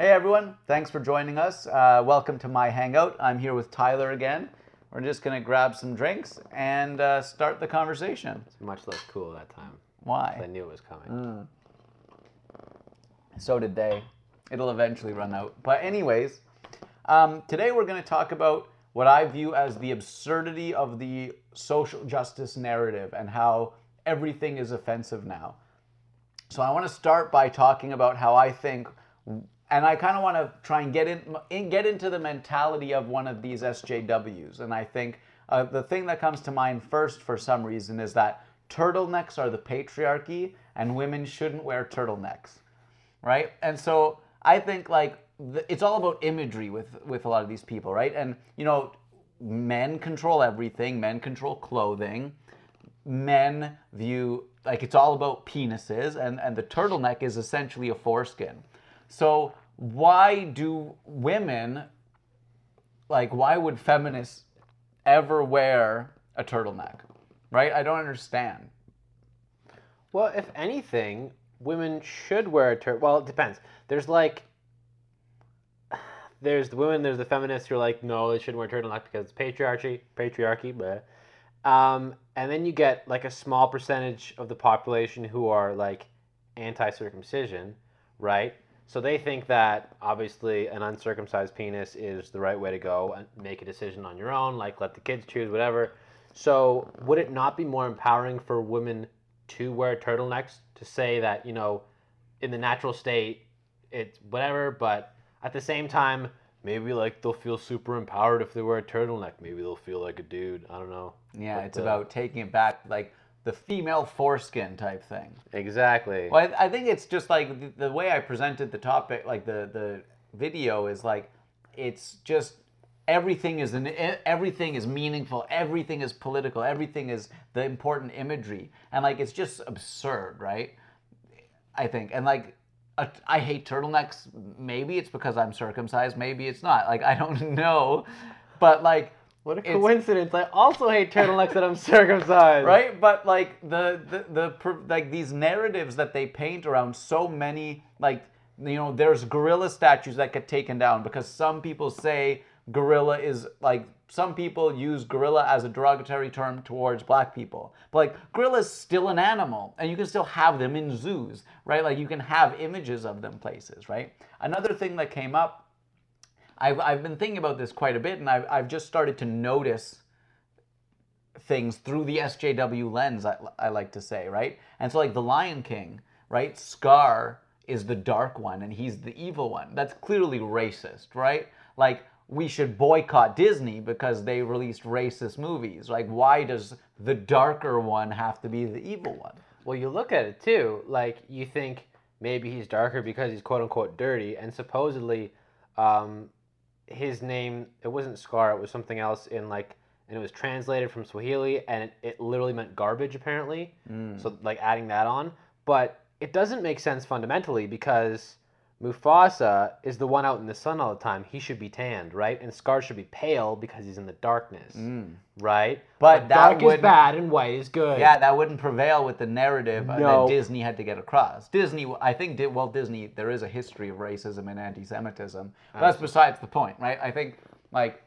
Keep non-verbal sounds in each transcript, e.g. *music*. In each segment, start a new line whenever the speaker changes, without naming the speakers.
Hey everyone, thanks for joining us. Uh, welcome to my hangout. I'm here with Tyler again. We're just gonna grab some drinks and uh, start the conversation.
It's much less cool that time.
Why?
I knew it was coming.
Mm. So did they. It'll eventually run out. But anyways, um, today we're gonna talk about what I view as the absurdity of the social justice narrative and how everything is offensive now. So I want to start by talking about how I think, and I kind of want to try and get in, in, get into the mentality of one of these SJWs. And I think uh, the thing that comes to mind first, for some reason, is that turtlenecks are the patriarchy, and women shouldn't wear turtlenecks, right? And so I think like the, it's all about imagery with with a lot of these people, right? And you know, men control everything. Men control clothing men view like it's all about penises and, and the turtleneck is essentially a foreskin. So why do women like why would feminists ever wear a turtleneck? Right? I don't understand.
Well, if anything, women should wear a tur. Well, it depends. There's like, there's the women, there's the feminists who are like, no, they shouldn't wear a turtleneck because it's patriarchy, patriarchy, but. Um, and then you get like a small percentage of the population who are like anti-circumcision, right? So they think that obviously an uncircumcised penis is the right way to go and make a decision on your own, like let the kids choose, whatever. So would it not be more empowering for women to wear turtlenecks to say that, you know, in the natural state, it's whatever, but at the same time, maybe like they'll feel super empowered if they wear a turtleneck. Maybe they'll feel like a dude. I don't know.
Yeah,
But,
it's
uh,
about taking it back like the female foreskin type thing.
Exactly.
Well, I, I think it's just like the, the way I presented the topic, like the the video is like it's just everything is an, everything is meaningful, everything is political, everything is the important imagery, and like it's just absurd, right? I think, and like. I hate turtlenecks. Maybe it's because I'm circumcised. Maybe it's not. Like I don't *laughs* know, but like
what a
it's-
coincidence! I also hate turtlenecks that I'm circumcised.
right but like the, the the like these narratives that they paint around so many like you know there's gorilla statues that get taken down because some people say gorilla is like some people use gorilla as a derogatory term towards black people but like gorilla is still an animal and you can still have them in zoos right like you can have images of them places right another thing that came up I've, I've been thinking about this quite a bit and I've, I've just started to notice things through the SJW lens, I, I like to say, right? And so, like The Lion King, right? Scar is the dark one and he's the evil one. That's clearly racist, right? Like, we should boycott Disney because they released racist movies. Like, why does the darker one have to be the evil one?
Well, you look at it too. Like you think maybe he's darker because he's quote unquote dirty, and supposedly, um, his name it wasn't Scar, it was something else in like, and it was translated from Swahili, and it, it literally meant garbage apparently. Mm. So like adding that on, but it doesn't make sense fundamentally because Mufasa is the one out in the sun all the time. He should be tanned, right? And Scar should be pale because he's in the darkness, mm. right?
But that
dark is bad and white is good.
Yeah, that wouldn't prevail with the narrative
No.
that Disney had to get across. Disney, I think, Walt Disney, there is a history of racism and anti-Semitism. But that's besides the point, right? I think, like,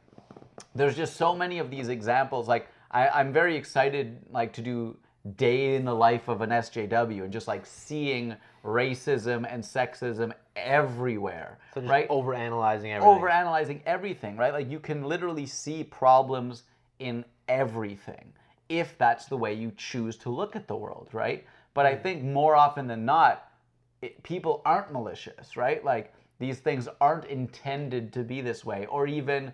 there's just so many of these examples. Like, I, I'm very excited, like, to do day in the life of an SJW and just like seeing racism and sexism everywhere,
So
right?
overanalyzing everything.
overanalyzing everything, right? Like you can literally see problems in everything if that's the way you choose to look at the world, right? But I mm. think more often than not, it, people aren't malicious, right? Like these things aren't intended to be this way, or even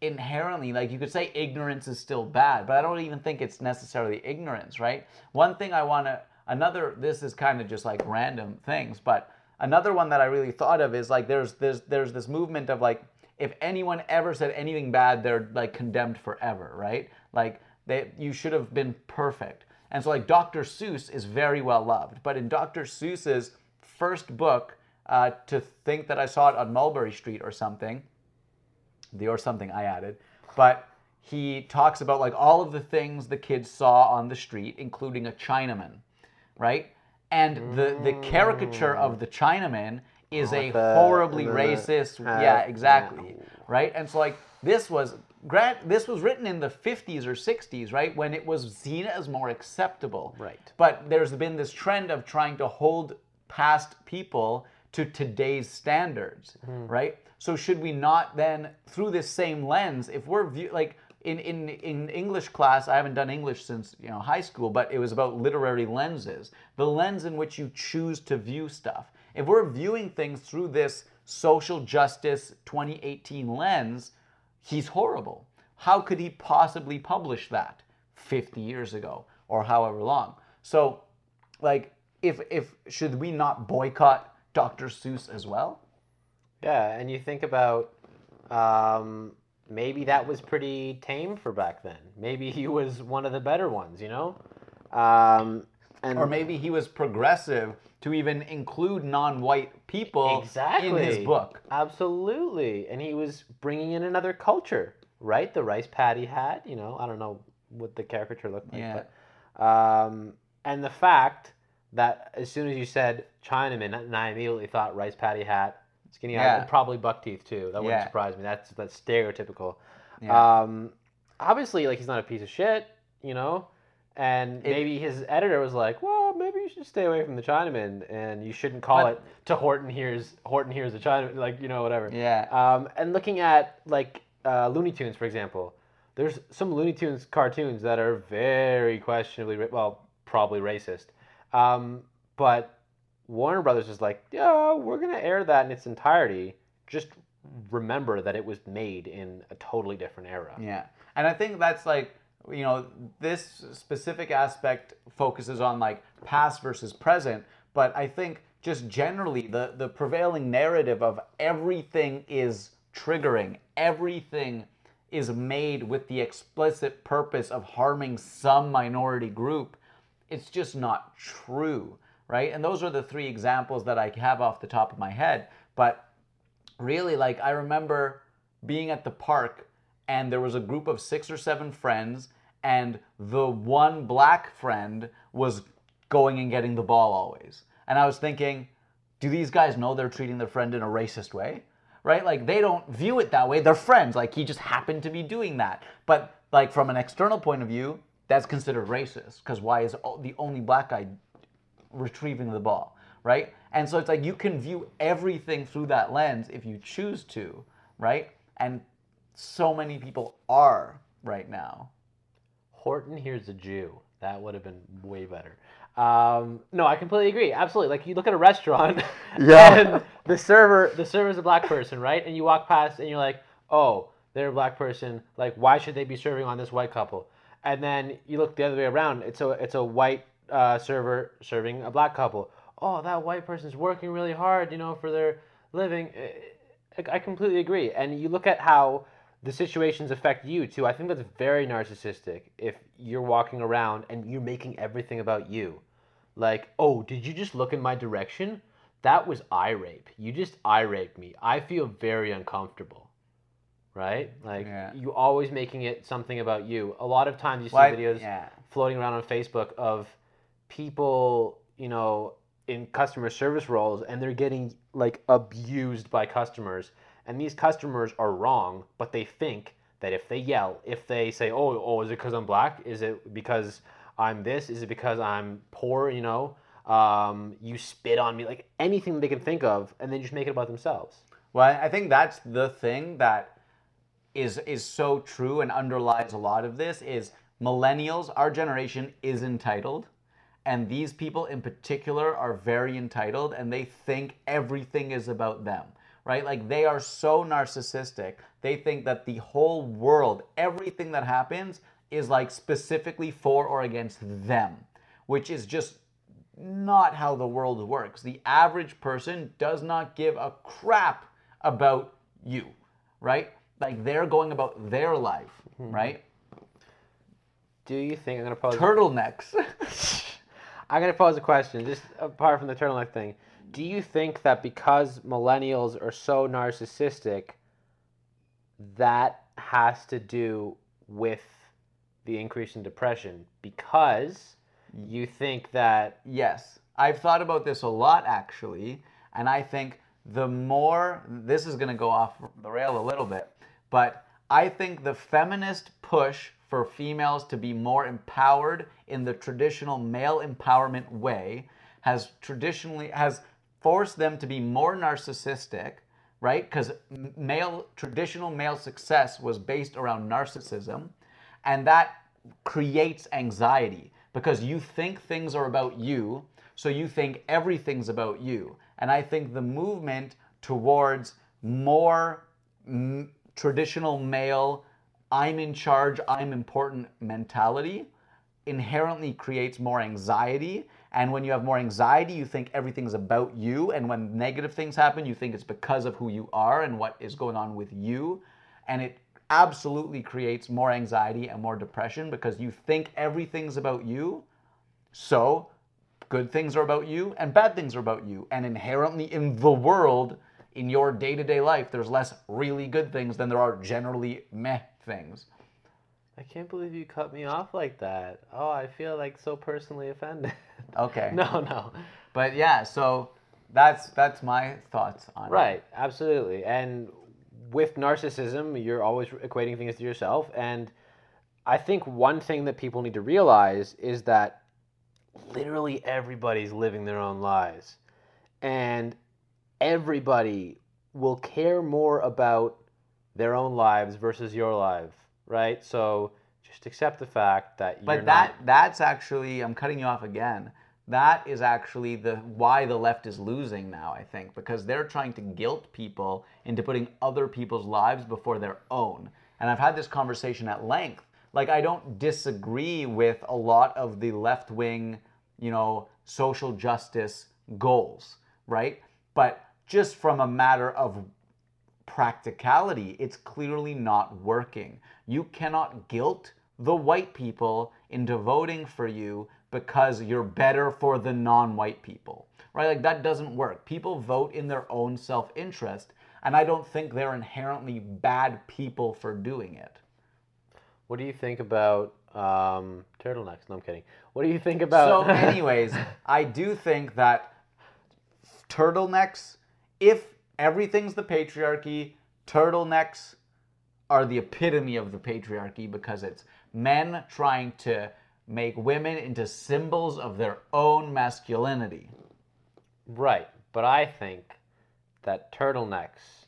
inherently, like you could say ignorance is still bad, but I don't even think it's necessarily ignorance, right? One thing I want to, another, this is kind of just like random things, but another one that I really thought of is like there's there's there's this movement of like if anyone ever said anything bad, they're like condemned forever, right? Like they you should have been perfect. And so like Dr. Seuss is very well loved, but in Dr. Seuss's first book, uh, to think that I saw it on Mulberry Street or something, the or something I added, but he talks about like all of the things the kids saw on the street, including a Chinaman, right? And the the caricature of the Chinaman is
Oh,
a
the-
horribly
the
racist. yeah,
yeah.
exactly. Right? And so like this was grant this was written in the 50s or 60s, right? When it was seen as more acceptable.
Right.
But there's been this trend of trying to hold past people to today's standards, right? So should we not then, through this same lens, if we're view like in, in in English class, I haven't done English since you know high school, but it was about literary lenses, the lens in which you choose to view stuff. If we're viewing things through this social justice 2018 lens, he's horrible. How could he possibly publish that 50 years ago or however long? So, like, if if should we not boycott Dr. Seuss as well?
Yeah, and you think about um, maybe that was pretty tame for back then. Maybe he was one of the better ones, you know? Um, and
Or maybe he was progressive to even include non-white people in
Exactly.
his book.
Absolutely. And he was bringing in another culture, right? The rice paddy hat, you know, I don't know what the caricature looked like.
Yeah.
But, um, and the fact that as soon as you said Chinaman, and I immediately thought rice paddy hat, skinny
Yeah.
eye, and probably buck teeth too. That wouldn't
Yeah.
surprise me. That's that's stereotypical.
Yeah.
Um, obviously, like he's not a piece of shit, you know. And
It-
maybe his editor was like, "Well, maybe you should stay away from the Chinaman, and you shouldn't call
But-
it to Horton Hears Horton Hears a Chinaman, like you know whatever."
Yeah.
Um, and looking at like uh, Looney Tunes, for example, there's some Looney Tunes cartoons that are very questionably, well, probably racist. Um, but Warner Brothers is like, yeah, we're gonna air that in its entirety. Just remember that it was made in a totally different era.
Yeah. And I think that's like, you know, this specific aspect focuses on like past versus present, but I think just generally the the prevailing narrative of everything is triggering, everything is made with the explicit purpose of harming some minority group. It's just not true, right? And those are the three examples that I have off the top of my head, but really like i remember being at the park and there was a group of six or seven friends and the one black friend was going and getting the ball always. And i was thinking do these guys know they're treating their friend in a racist way? Right? Like they don't view it that way. They're friends. Like he just happened to be doing that. But like from an external point of view that's considered racist because why is the only black guy retrieving the ball, right? And so it's like you can view everything through that lens if you choose to, right? And so many people are right now.
Horton Hears a Jew. That would have been way better. Um, no, I completely agree. Absolutely. Like you look at a restaurant, *laughs*
Yeah.
and the server, the server's a black person, right? And you walk past, and you're like, oh, they're a black person. Like, why should they be serving on this white couple? And then you look the other way around. It's a it's a white uh, server serving a black couple. Oh, that white person's working really hard, you know, for their living. I, completely agree. And you look at how the situations affect you too. I think that's very narcissistic. If you're walking around and you're making everything about you, like, oh, did you just look in my direction? That was eye rape. You just eye raped me. I feel very uncomfortable. Right? Like
Yeah.
you always making it something about you. A lot of times you see
Why-
videos
yeah.
floating around on Facebook of people, you know, in customer service roles and they're getting like abused by customers. And these customers are wrong, but they think that if they yell, if they say, "Oh, oh, is it because I'm black? Is it because I'm this? Is it because I'm poor?" You know, um, you spit on me, like anything they can think of, and then just make it about themselves.
Well, I I think that's the thing that is is so true and underlies a lot of this is millennials, our generation is entitled. And these people in particular are very entitled and they think everything is about them, right? Like they are so narcissistic. They think that the whole world, everything that happens is like specifically for or against them, which is just not how the world works. The average person does not give a crap about you, right? Like they're going about their life, hmm. right?
Do you think I'm gonna pose?
Turtlenecks. *laughs*
I'm gonna pose a question, just apart from the turtleneck thing. Do you think that because millennials are so narcissistic, that has to do with the increase in depression? Because you think that
yes. I've thought about this a lot actually, and I think the more this is to go off the rail a little bit, but I think the feminist push for females to be more empowered in the traditional male empowerment way has traditionally has forced them to be more narcissistic, right? Because male traditional male success was based around narcissism, and that creates anxiety because you think things are about you, so you think everything's about you. And I think the movement towards more traditional male, I'm in charge, I'm important mentality inherently creates more anxiety. And when you have more anxiety, you think everything's about you. And when negative things happen, you think it's because of who you are and what is going on with you. And it absolutely creates more anxiety and more depression because you think everything's about you. So, good things are about you and bad things are about you. And inherently in the world, in your day to day life, there's less really good things than there are generally meh things.
I can't believe you cut me off like that. Oh, I feel like so personally offended. *laughs*
Okay.
no, no.
But yeah, so that's that's my thoughts on it.
Right, absolutely. And with narcissism, you're always equating things to yourself. And I think one thing that people need to realize is that literally everybody's living their own lives. And everybody will care more about their own lives versus your life, right? So just accept the fact that you're
But that that's actually I'm cutting you off again. That is actually the why the left is losing now, I think, because they're trying to guilt people into putting other people's lives before their own. And I've had this conversation at length. Like I don't disagree with a lot of the left-wing, you know, social justice goals, right? But just from a matter of practicality, it's clearly not working. You cannot guilt the white people into voting for you because you're better for the non white people, right? Like that doesn't work. People vote in their own self interest, and I don't think they're inherently bad people for doing it.
What do you think about um, turtlenecks? No, I'm kidding. What do you think about?
So, *laughs* anyways, I do think that turtlenecks, if everything's the patriarchy, turtlenecks are the epitome of the patriarchy because it's men trying to make women into symbols of their own masculinity.
right, but I think that turtlenecks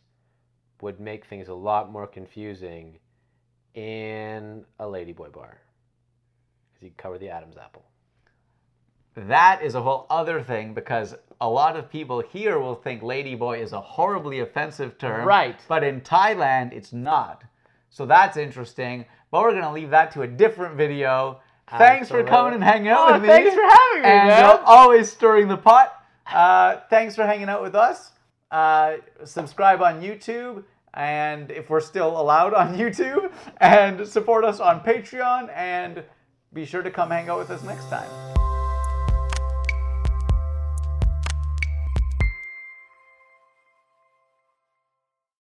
would make things a lot more confusing in a ladyboy bar because you cover the Adam's apple.
That is a whole other thing because a lot of people here will think ladyboy is a horribly offensive term.
Right.
But in Thailand, it's not. So that's interesting. But we're going to leave that to a different video. Thanks for coming and hanging out
Oh,
with me.
thanks for having me,
and
man.
always stirring the pot. Uh, thanks for hanging out with us. Uh, subscribe on YouTube, and if we're still allowed on *laughs* YouTube, and support us on Patreon, and be sure to come hang out with us next time.